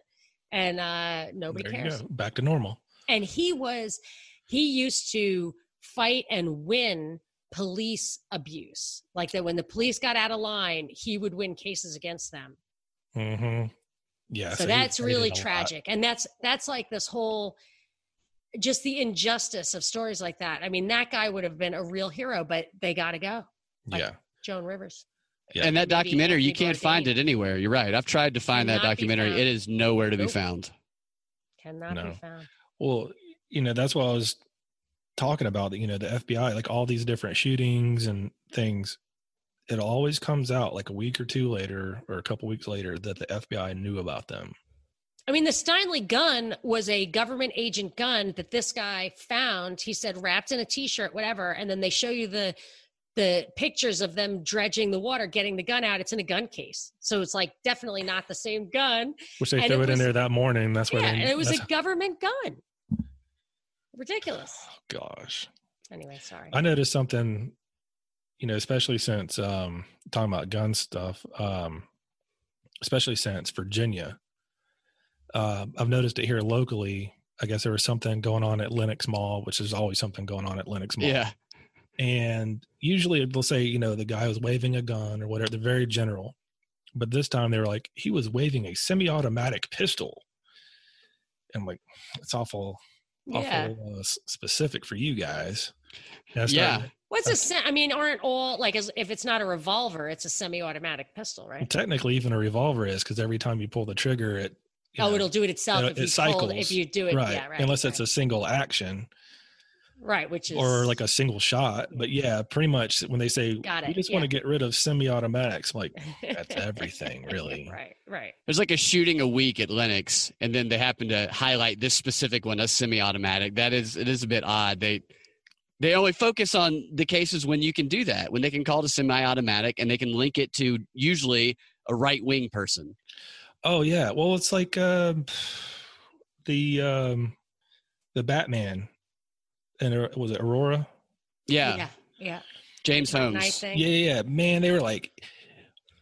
and uh, nobody There cares. Back to normal. and he was he used to fight and win police abuse like that when the police got out of line he would win cases against them mm-hmm. Yeah. so he- that's he really did a lot. tragic and that's that's like this whole just the injustice of stories like that i mean that guy would have been a real hero but they got to go like Yeah. joan rivers Yeah. and that Maybe documentary, you can't find Bourdain. it anywhere. You're right. I've tried to find that Cannot be documentary. It is nowhere to be found. cannot No. be found Well, you know, that's why I was talking about. You know, the FBI, like all these different shootings and things, it always comes out like a week or two later or a couple weeks later that the FBI knew about them. I mean, the Steinle gun was a government agent gun that this guy found. He said wrapped in a T-shirt, whatever, and then they show you the the pictures of them dredging the water, getting the gun out. It's in a gun case, so it's like definitely not the same gun. Which they And threw it it, in there that morning. That's where yeah, they. and it was a government gun. Ridiculous. gosh. Anyway, sorry. I noticed something, you know, especially since um talking about gun stuff, um, especially since Virginia. Uh, I've noticed it here locally. I guess there was something going on at Lenox Mall, which is always something going on at Lenox Mall. Yeah. And usually they'll say, you know, the guy was waving a gun or whatever. They're very general. But this time they were like, he was waving a semi automatic pistol. And I'm like, it's awful Yeah. awful uh, specific for you guys. And I Yeah. started- What's a se- I mean, aren't all like as if it's not a revolver, it's a semi-automatic pistol, right? Technically, even a revolver is because every time you pull the trigger, it Oh, know, it'll do it itself uh, if it you hold, cycles. if you do it. right. Yeah, right. Unless right. it's a single action right, which is or like a single shot. But yeah, pretty much when they say Got it. we it, just want to get rid of semi-automatics, I'm like that's *laughs* everything, really. *laughs* right, right. There's like a shooting a week at Lenox, and then they happen to highlight this specific one as semi-automatic. That is, it is a bit odd. They they only focus on the cases when you can do that, when they can call it a semi-automatic, and they can link it to usually a right-wing person. Oh yeah, well it's like um, *sighs* the um, the Batman, and uh, was it Aurora? Yeah, yeah, yeah. James Holmes. Knight. Yeah, yeah, yeah. man, they were like,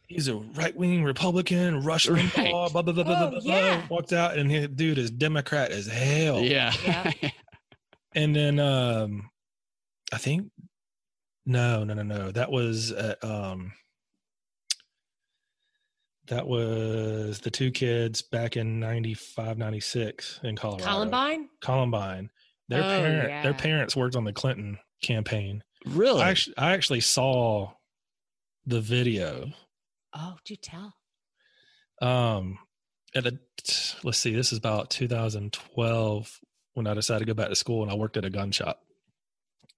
he's a right wing Republican, Rush Right. Limbaugh, blah blah blah blah Oh, blah. blah. yeah. Walked out, and his dude is Democrat as hell. Yeah, Yeah. *laughs* And then um, I think no, no, no, no. That was at, um, that was the two kids back in 95, 96 in Colorado. Columbine. Columbine. Their Oh, parent, yeah. their parents worked on the Clinton campaign. really. I actually, I actually saw the video. Oh, do tell. Um, at the let's see, this is about 2012 when I decided to go back to school, and I worked at a gun shop,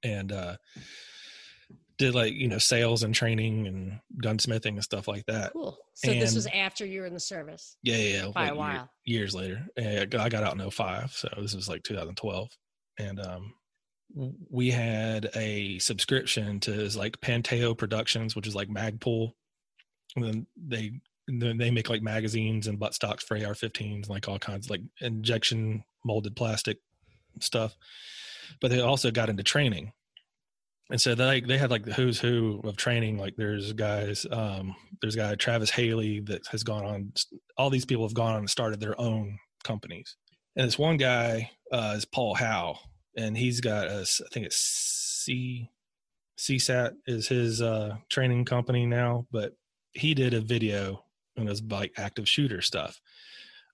and uh, did like you know sales and training and gunsmithing and stuff like that. Cool. So this was after you were in the service. Yeah, yeah, yeah. By a like, year- while. years later, and I got- I got out in 05, so this was like 2012, and um, we had a subscription to his like Panteao Productions, which is like Magpul, and then they then they make like magazines and butt stocks for AR-15s and like all kinds of like injection molded plastic stuff, but they also got into training. And so they they had like the who's who of training. Like there's guys, um, there's a guy Travis Haley that has gone on. All these people have gone on and started their own companies. And this one guy uh, is Paul Howe, and he's got a, I think it's C CSAT is his uh, training company now. But he did a video and it was like active shooter stuff,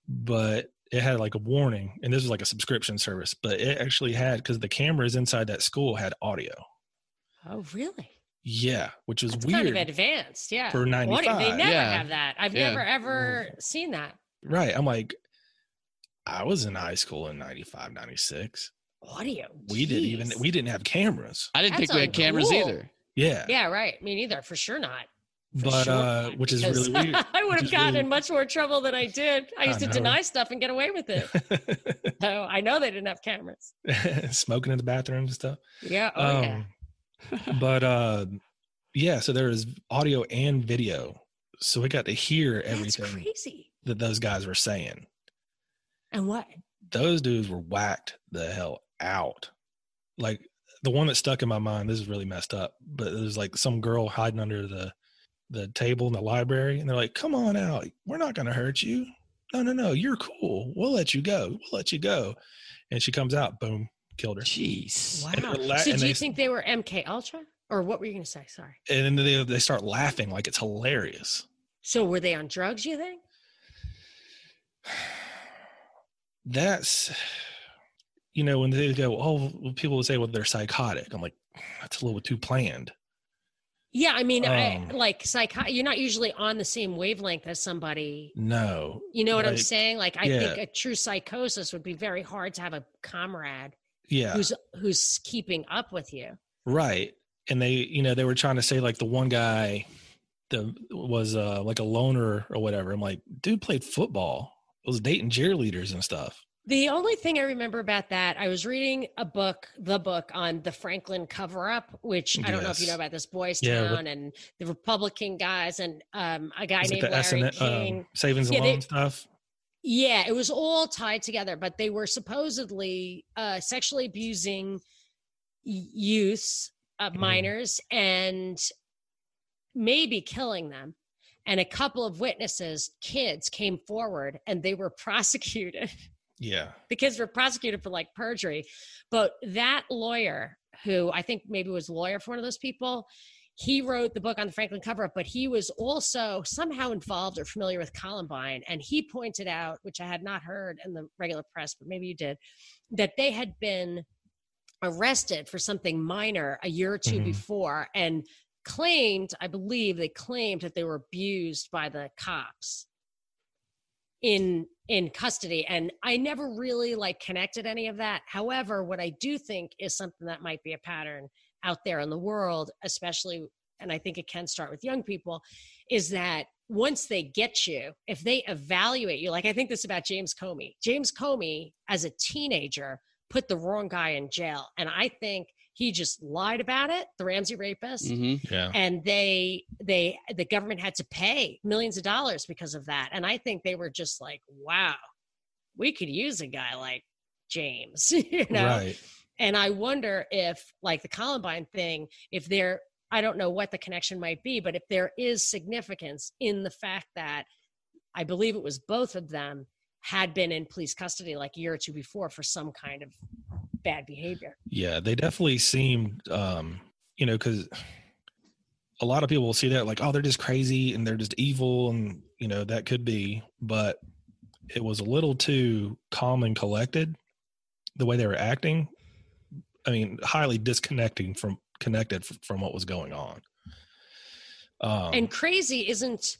but it had like a warning, and this was like a subscription service, but it actually had because the cameras inside that school had audio. Oh, really? Yeah, which was That's weird. kind of advanced. Yeah. for What- 95. They never Yeah. have that. I've Yeah. never ever seen that. Right. I'm like, I was in high school in 95, 96. Audio. We didn't even, we didn't have cameras. I didn't think we had cameras uncool. either. Yeah. Yeah, right. Me neither. For sure not. For but, sure uh, not, which is really weird. *laughs* I would have gotten really- in much more trouble than I did. I I used to deny stuff and get away with it. *laughs* so I know they didn't have cameras. *laughs* Smoking in the bathrooms and stuff. Yeah. Oh, yeah. Um, but, uh, yeah, so there was audio and video. So we got to hear That's everything crazy. that those guys were saying. And what? those dudes were whacked the hell out. Like the one that stuck in my mind, this is really messed up, but there's like some girl hiding under the the table in the library, and they're like, "Come on out, we're not going to hurt you. No, no, no, you're cool. We'll let you go. We'll let you go." And she comes out, boom, killed her. Jeez. And Wow. la- so do you they- think they were MK Ultra? Or what were you going to say? Sorry. And then they they start laughing like it's hilarious. So were they on drugs, you think? *sighs* That's you know when they go, oh, people will say, well, they're psychotic. I'm like, that's a little too planned. Yeah, I mean, I, Um, like psycho. You're not usually on the same wavelength as somebody. No, You know what I'm saying? Like, I yeah. think a true psychosis would be very hard to have a comrade yeah, who's who's keeping up with you. Right. And they, you know, they were trying to say like the one guy that was uh like a loner or whatever. I'm like, dude played football. Was dating cheerleaders and stuff. The only thing I remember about that, I was reading a book, the book on the Franklin cover up, which I don't know if you know about this Boys Yeah, Town and the Republican guys and um, a guy named the Larry SN, King. um, savings and Yeah, they- loan stuff? Yeah, it was all tied together, but they were supposedly uh, sexually abusing youths, uh, Mhm. minors, and maybe killing them. And a couple of witnesses, kids, came forward and they were *laughs* prosecuted. Yeah. the kids were prosecuted for like perjury. But that lawyer, who I think maybe was a lawyer for one of those people, he wrote the book on the Franklin cover up, but he was also somehow involved or familiar with Columbine. And he pointed out, which I had not heard in the regular press, but maybe you did, that they had been arrested for something minor a year or 2 Mhm. before and claimed, I believe they claimed that they were abused by the cops in in custody and i never really like connected any of that. However what i do think is something that might be a pattern out there in the world especially and i think it can start with young people is that once they get you if they evaluate you like i think this about james comey. James comey as a teenager put the wrong guy in jail and i think he just lied about it the ramsey rapist hmm Yeah. and they they the government had to pay millions of dollars because of that and i think they were just like wow we could use a guy like james *laughs* you know Right. and i wonder if like the columbine thing if there i don't know what the connection might be but if there is significance in the fact that i believe it was both of them had been in police custody like a year or two before for some kind of bad behavior Yeah, they definitely seemed, um, you know, because a lot of people will see that like, oh, they're just crazy and they're just evil, and you know that could be, but it was a little too calm and collected the way they were acting. I mean, highly disconnecting from connected from what was going on. Um, and crazy isn't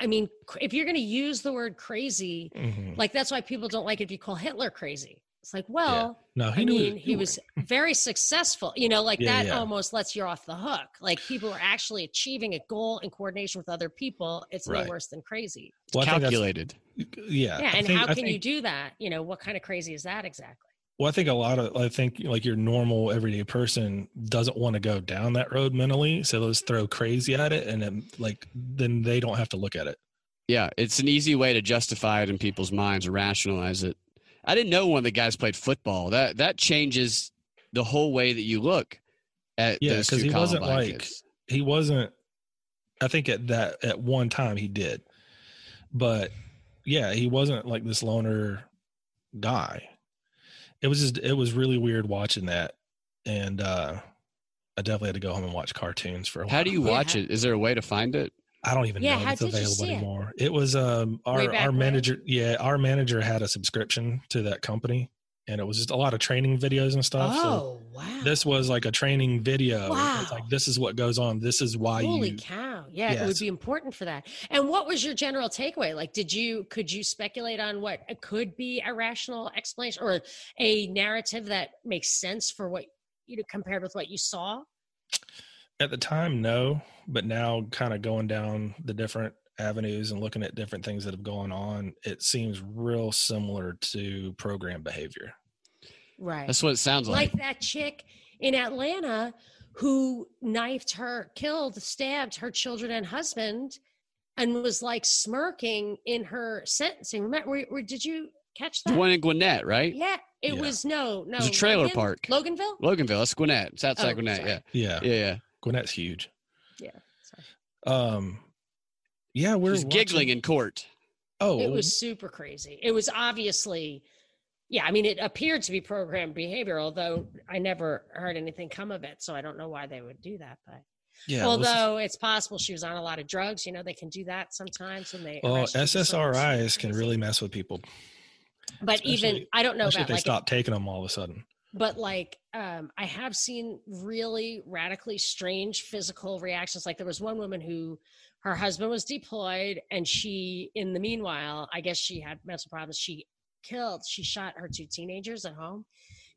i mean if you're going to use the word crazy mhm. like that's why people don't like it if you call hitler crazy it's like well no, he i knew mean he was *laughs* very successful you know like Yeah, that yeah. almost lets you off the hook like people are actually achieving a goal in coordination with other people it's Right. no worse than crazy Well, I think that's- Calculated. Yeah, yeah I and think- how I can you do that you know what kind of crazy is that exactly Well, I think a lot of I think like your normal everyday person doesn't want to go down that road mentally, so they'll just throw crazy at it, and then like then they don't have to look at it. Yeah, it's an easy way to justify it in people's minds or rationalize it. I didn't know one of the guys played football. That that changes the whole way that you look at Yeah, those 'cause two he wasn't like- kids. He wasn't. I think at that at one time he did, but yeah, he wasn't like this loner guy. It was just it was really weird watching that, and uh I definitely had to go home and watch cartoons for a while. How do you Yeah, watch how- it? Is there a way to find it? I don't even Yeah, know if how it's did you available see it? anymore. It was um Way our back our when? manager yeah, our manager had a subscription to that company and it was just a lot of training videos and stuff. So oh wow this was like a training video. It's Wow. like this is what goes on. This is why Holy you cow. Yeah, it would be important for that. And what was your general takeaway? Like, did you, could you speculate on what could be a rational explanation or a narrative that makes sense for what, you know, compared with what you saw? at the time no, but now kind of going down the different avenues and looking at different things that have gone on, it seems real similar to program behavior. Right. That's what it sounds like. like that chick in Atlanta who knifed her, killed, stabbed her children and husband and was like smirking in her sentencing. Remember, were, were- did you catch that? the one in Gwinnett, right? yeah, it Yeah. was no, no. It's a trailer Logan? park. Loganville? Loganville. That's Gwinnett. It's outside Oh, Gwinnett. sorry. Yeah. Yeah. Yeah. Yeah. Gwinnett's huge. Yeah. Sorry. Um yeah, we're He's giggling in court. Oh, It was super crazy. It was obviously, yeah, I mean, it appeared to be programmed behavior, although I never heard anything come of it. So I don't know why they would do that. But yeah. it was- although it's possible she was on a lot of drugs, you know, they can do that sometimes when they. well, arrest you for something SSRIs can really mess with people. But even, I don't know Especially if about they like, stop taking them all of a sudden. but like, um, I have seen really radically strange physical reactions. Like there was one woman who her husband was deployed and she in the meanwhile i guess she had mental problems she killed she shot her two teenagers at home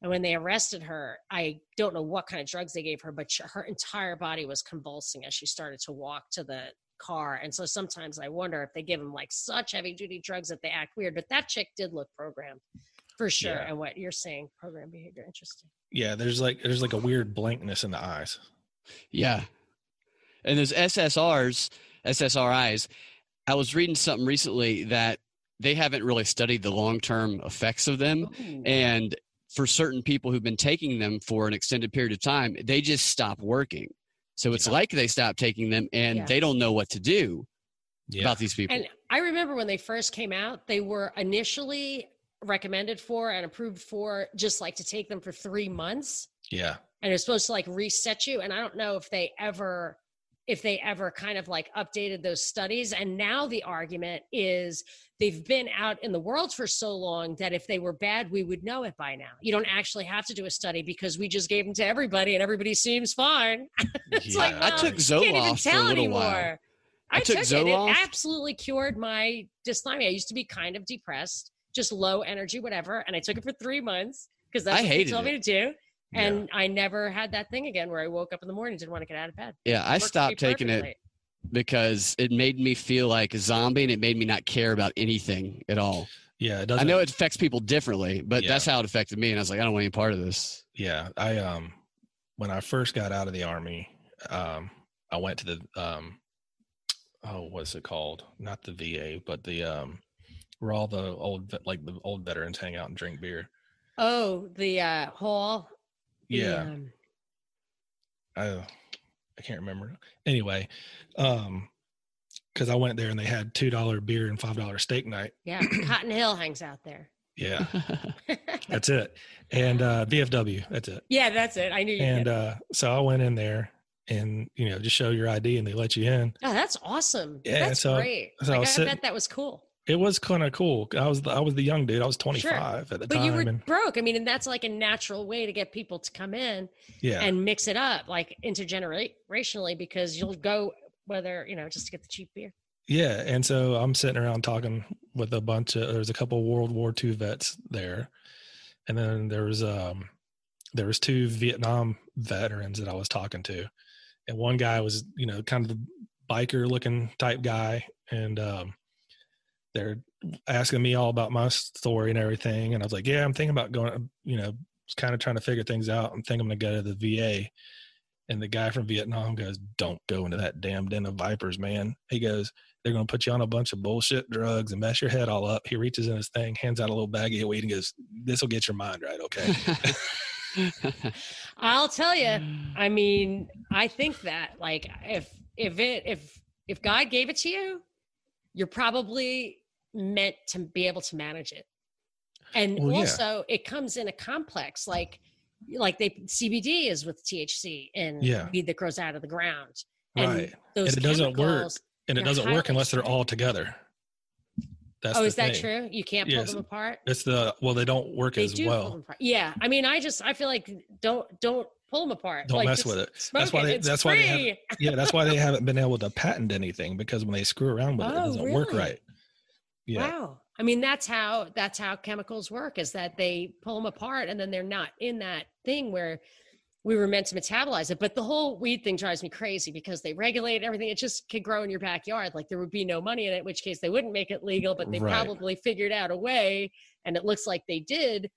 and when they arrested her i don't know what kind of drugs they gave her but she, her entire body was convulsing as she started to walk to the car and so sometimes i wonder if they give them like such heavy duty drugs that they act weird but that chick did look programmed for sure Yeah. and what you're saying program behavior interesting Yeah, there's like there's like a weird blankness in the eyes. Yeah. And those SSRs, SSRIs, I was reading something recently that they haven't really studied the long term effects of them. Ooh. And for certain people who've been taking them for an extended period of time, they just stop working. So it's Yeah. like they stop taking them and Yeah. they don't know what to do Yeah. about these people. And I remember when they first came out, they were initially recommended for and approved for just like to take them for three months Yeah. and it's supposed to like reset you and i don't know if they ever if they ever kind of like updated those studies and now the argument is they've been out in the world for so long that if they were bad we would know it by now you don't actually have to do a study because we just gave them to everybody and everybody seems fine *laughs* it's like Yeah. I took can't even Zoloft for a tell little anymore while. I, I took took, it. Zoloft. It absolutely cured my dysthymia. I used to be kind of depressed, just low energy, whatever. And I took it for three months because that's I what they told me to do. Yeah. And I never had that thing again where I woke up in the morning didn't want to get out of bed. Yeah, I Worked for me stopped taking it perfectly. because it made me feel like a zombie and it made me not care about anything at all. Yeah. It I doesn't. know it affects people differently, but Yeah. that's how it affected me. And I was like, I don't want any part of this. Yeah, I um when I first got out of the army, um I went to the um oh what's it called? Not the VA, but the um where all the old like the old veterans hang out and drink beer. Oh, the uh, hall. Yeah. I I can't remember. Anyway, um cuz I went there and they had $2 beer and $5 steak night. yeah. *clears throat* Cotton Hill hangs out there. Yeah, *laughs* that's it. And uh VFW, that's it. yeah, that's it. I knew you. And uh so I went in there and you know, just show your ID and they let you in. oh, that's awesome. yeah, that's so- great. so I like, I sitting- bet that was cool. It was kind of cool. I was the, I was the young dude. I was 25 at the But time. But you were and broke. I mean, and that's like a natural way to get people to come in yeah, and mix it up like intergenerationally because you'll go whether, you know, just to get the cheap beer. yeah. And so I'm sitting around talking with a bunch of. There's a couple World War II vets there, and then there was um there was two Vietnam veterans that I was talking to, and one guy was you know kind of the biker looking type guy, and um they're asking me all about my story and everything, and I was like, yeah, I'm thinking about going. You know, kind of trying to figure things out. I'm thinking I'm gonna go to the VA. And the guy from Vietnam goes, Don't go into that damn den of vipers, man. He goes, They're going to put you on a bunch of bullshit drugs and mess your head all up. He reaches in his thing, hands out a little baggie of weed, and goes, This will get your mind right, okay? *laughs* I'll tell you. I mean, I think that like if if it if if God gave it to you, you're probably meant to be able to manage it. And Well, yeah. also it comes in a complex like like they CBD is with THC and Yeah. weed that grows out of the ground. And right. those And it doesn't work. And it doesn't work unless they're all together. That's oh, is that true? You can't pull Yes. them apart? It's the, well, they don't work They as do well. Yeah. I mean, I just I feel like don't don't pull them apart. Don't Like, mess with it. That's why they- that's why they free. *laughs* Yeah, that's why they *laughs* haven't been able to patent anything because when they screw around with it, it Oh, doesn't work right. Yeah. Wow. I mean, that's how that's how chemicals work is that they pull them apart and then they're not in that thing where we were meant to metabolize it. But the whole weed thing drives me crazy because they regulate everything. It just could grow in your backyard. Like there would be no money in it, which case they wouldn't make it legal, but they Right. probably figured out a way, and it looks like they did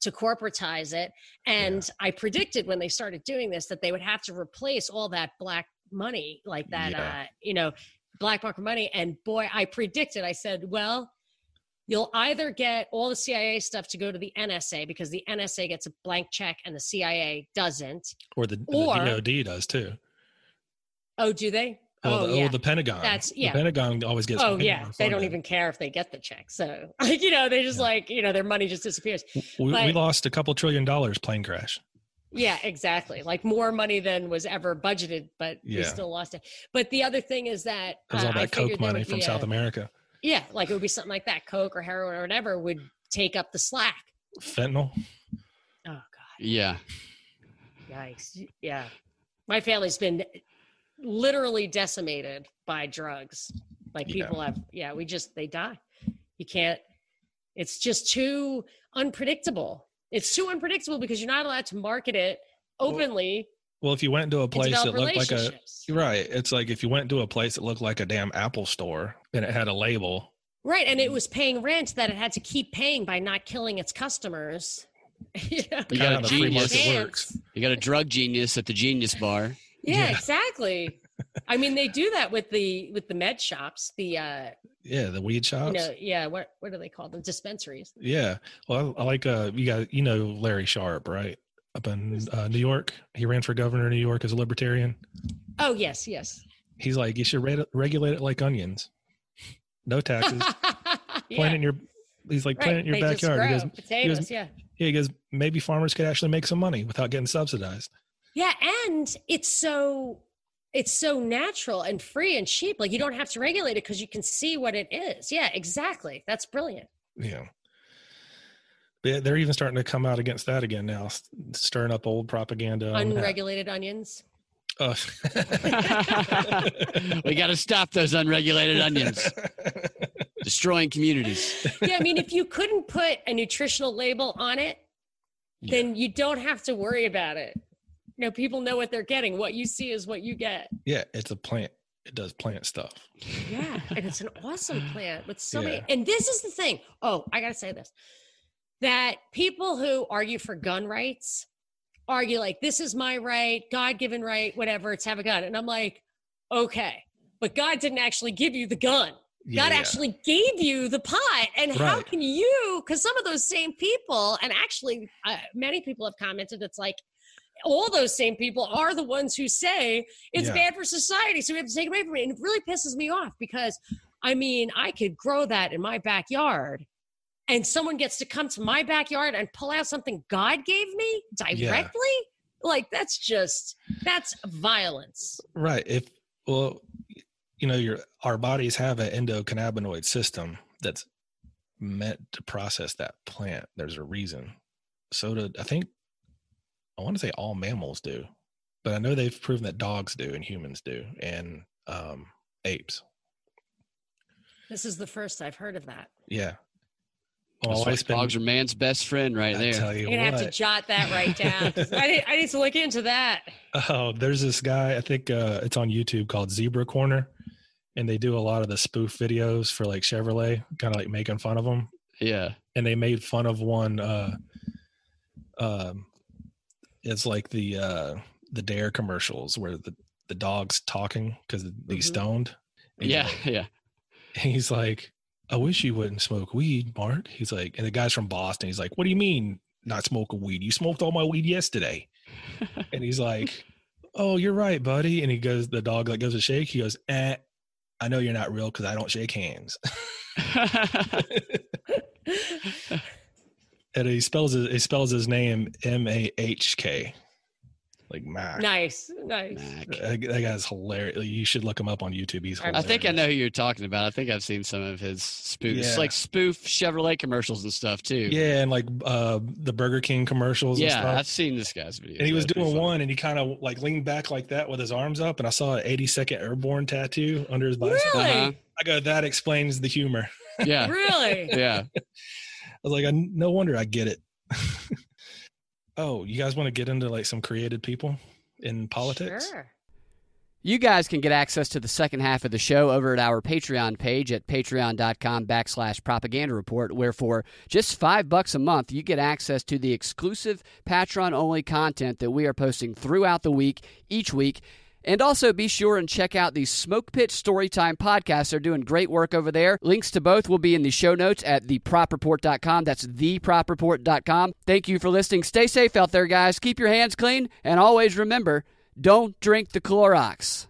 to corporatize it. And I predicted when they started doing this that they would have to replace all that black money, like that, Yeah. uh, you know, black market money. And boy, I predicted, I said, well, you'll either get all the CIA stuff to go to the NSA because the NSA gets a blank check and the CIA doesn't. Or the, Or- the DOD does too. Oh, do they? Oh, oh, the, yeah. oh, the Pentagon. That's- yeah. The Pentagon always gets. Oh yeah, they don't even care if they get the check. So, *laughs* like, you know, they just Yeah. like, you know, their money just disappears. We, we lost a couple trillion dollars plane crash. Yeah, exactly. Like more money than was ever budgeted, but we still lost it. But the other thing is that uh, all I that coke money from South a- America. Yeah, like it would be something like that. Coke or heroin or whatever would take up the slack. Fentanyl. Oh God. yeah. Yikes. Yeah. My family's been literally decimated by drugs. Like Yeah. people have, yeah, we just, they die. You can't, it's just too unpredictable. It's too unpredictable because you're not allowed to market it openly Well, if you went to a place that looked like a right, it's like if you went to a place that looked like a damn Apple store and it had a label. Right. And it was paying rent that it had to keep paying by not killing its customers. *laughs* you know? You got a genius. works. You got a drug genius at the Genius Bar. Yeah, Yeah. exactly. *laughs* I mean, they do that with the with the med shops, the uh Yeah, the weed shops. you know, yeah, what what do they call them? Dispensaries. Yeah. Well, I, I like uh you got you know Larry Sharpe, right? Up in uh, New York. He ran for governor of New York as a libertarian. Oh yes, yes. He's like, you should re- regulate it like onions. No taxes. *laughs* Plant yeah. in your he's like Right. plant in your they backyard. He goes, potatoes. yeah. yeah, he goes, maybe farmers could actually make some money without getting subsidized. Yeah, and it's so it's so natural and free and cheap. Like you don't have to regulate it because you can see what it is. Yeah, exactly. That's brilliant. Yeah. They- They're even starting to come out against that again now, stirring up old propaganda. on. Unregulated onions. Oh. *laughs* we got to stop those unregulated onions destroying communities. Yeah, I mean, if you couldn't put a nutritional label on it, then you don't have to worry about it. You know, people know what they're getting. What you see is what you get. yeah, it's a plant. It does plant stuff. Yeah, and it's an awesome plant with so many. And this is the thing. Oh, I gotta say this: that people who argue for gun rights argue like this is my right, God-given right, whatever. It's have a gun, and I'm like, okay, but God didn't actually give you the gun. God Yeah. actually gave you the pot. And how can you? Because some of those same people, and actually, uh, many people have commented, it's like all those same people are the ones who say it's Yeah. bad for society. So we have to take it away from it. And it really pisses me off because I mean, I could grow that in my backyard. And someone gets to come to my backyard and pull out something God gave me directly? Like, that's just, that's violence. Right. If well, you know, your our bodies have an endocannabinoid system that's meant to process that plant. There's a reason. So do I think I want to say all mammals do, but I know they've proven that dogs do and humans do and um apes. This is the first I've heard of that. Yeah. Well, my That's wife's been- dogs are man's best friend right I there. tell you You're gonna have to jot that right *laughs* down. I, need, I need to look into that. Oh, there's this guy. I think uh, it's on YouTube called Zebra Corner, and they do a lot of the spoof videos for like Chevrolet, kind of like making fun of them. Yeah. And they made fun of one. Uh, um, it's like the uh, the Dare commercials where the the dog's talking because they Mhm. stoned. And Yeah. he's Yeah. like- *laughs* He's like, I wish you wouldn't smoke weed, Mark. He's like, and the guy's from Boston. He's like, What do you mean not smoking weed? You smoked all my weed yesterday. and he's like, "Oh, you're right, buddy." And he goes, the dog like goes to shake. He goes, "Eh, I know you're not real because I don't shake hands." *laughs* and he spells his, he spells his name M A H K, like Mac. nice, nice. Mac. That, that guy's hilarious. You should look him up on YouTube. He's I hilarious. I think I know who you're talking about. I think I've seen some of his spoofs, Yeah. like spoof Chevrolet commercials and stuff too. Yeah, and like uh, the Burger King commercials. and yeah, stuff. I've seen this guy's video. and he was doing one, and he kind of like leaned back like that with his arms up, and I saw an 80 second airborne tattoo under his bicep. Really? Uh-huh. I go, that explains the humor. Yeah, Really? yeah. *laughs* I was like, I, no wonder I get it. *laughs* oh, you guys want to get into like some created people in politics? Sure. You guys can get access to the second half of the show over at our Patreon page at patreon.com backslash propaganda report, where for just five bucks a month, you get access to the exclusive Patreon only content that we are posting throughout the week, each week. And also be sure and check out the Smoke Pit Storytime podcast. They're doing great work over there. Links to both will be in the show notes at thepropreport.com. That's thepropreport.com. Thank you for listening. Stay safe out there, guys. Keep your hands clean. And always remember, don't drink the Clorox.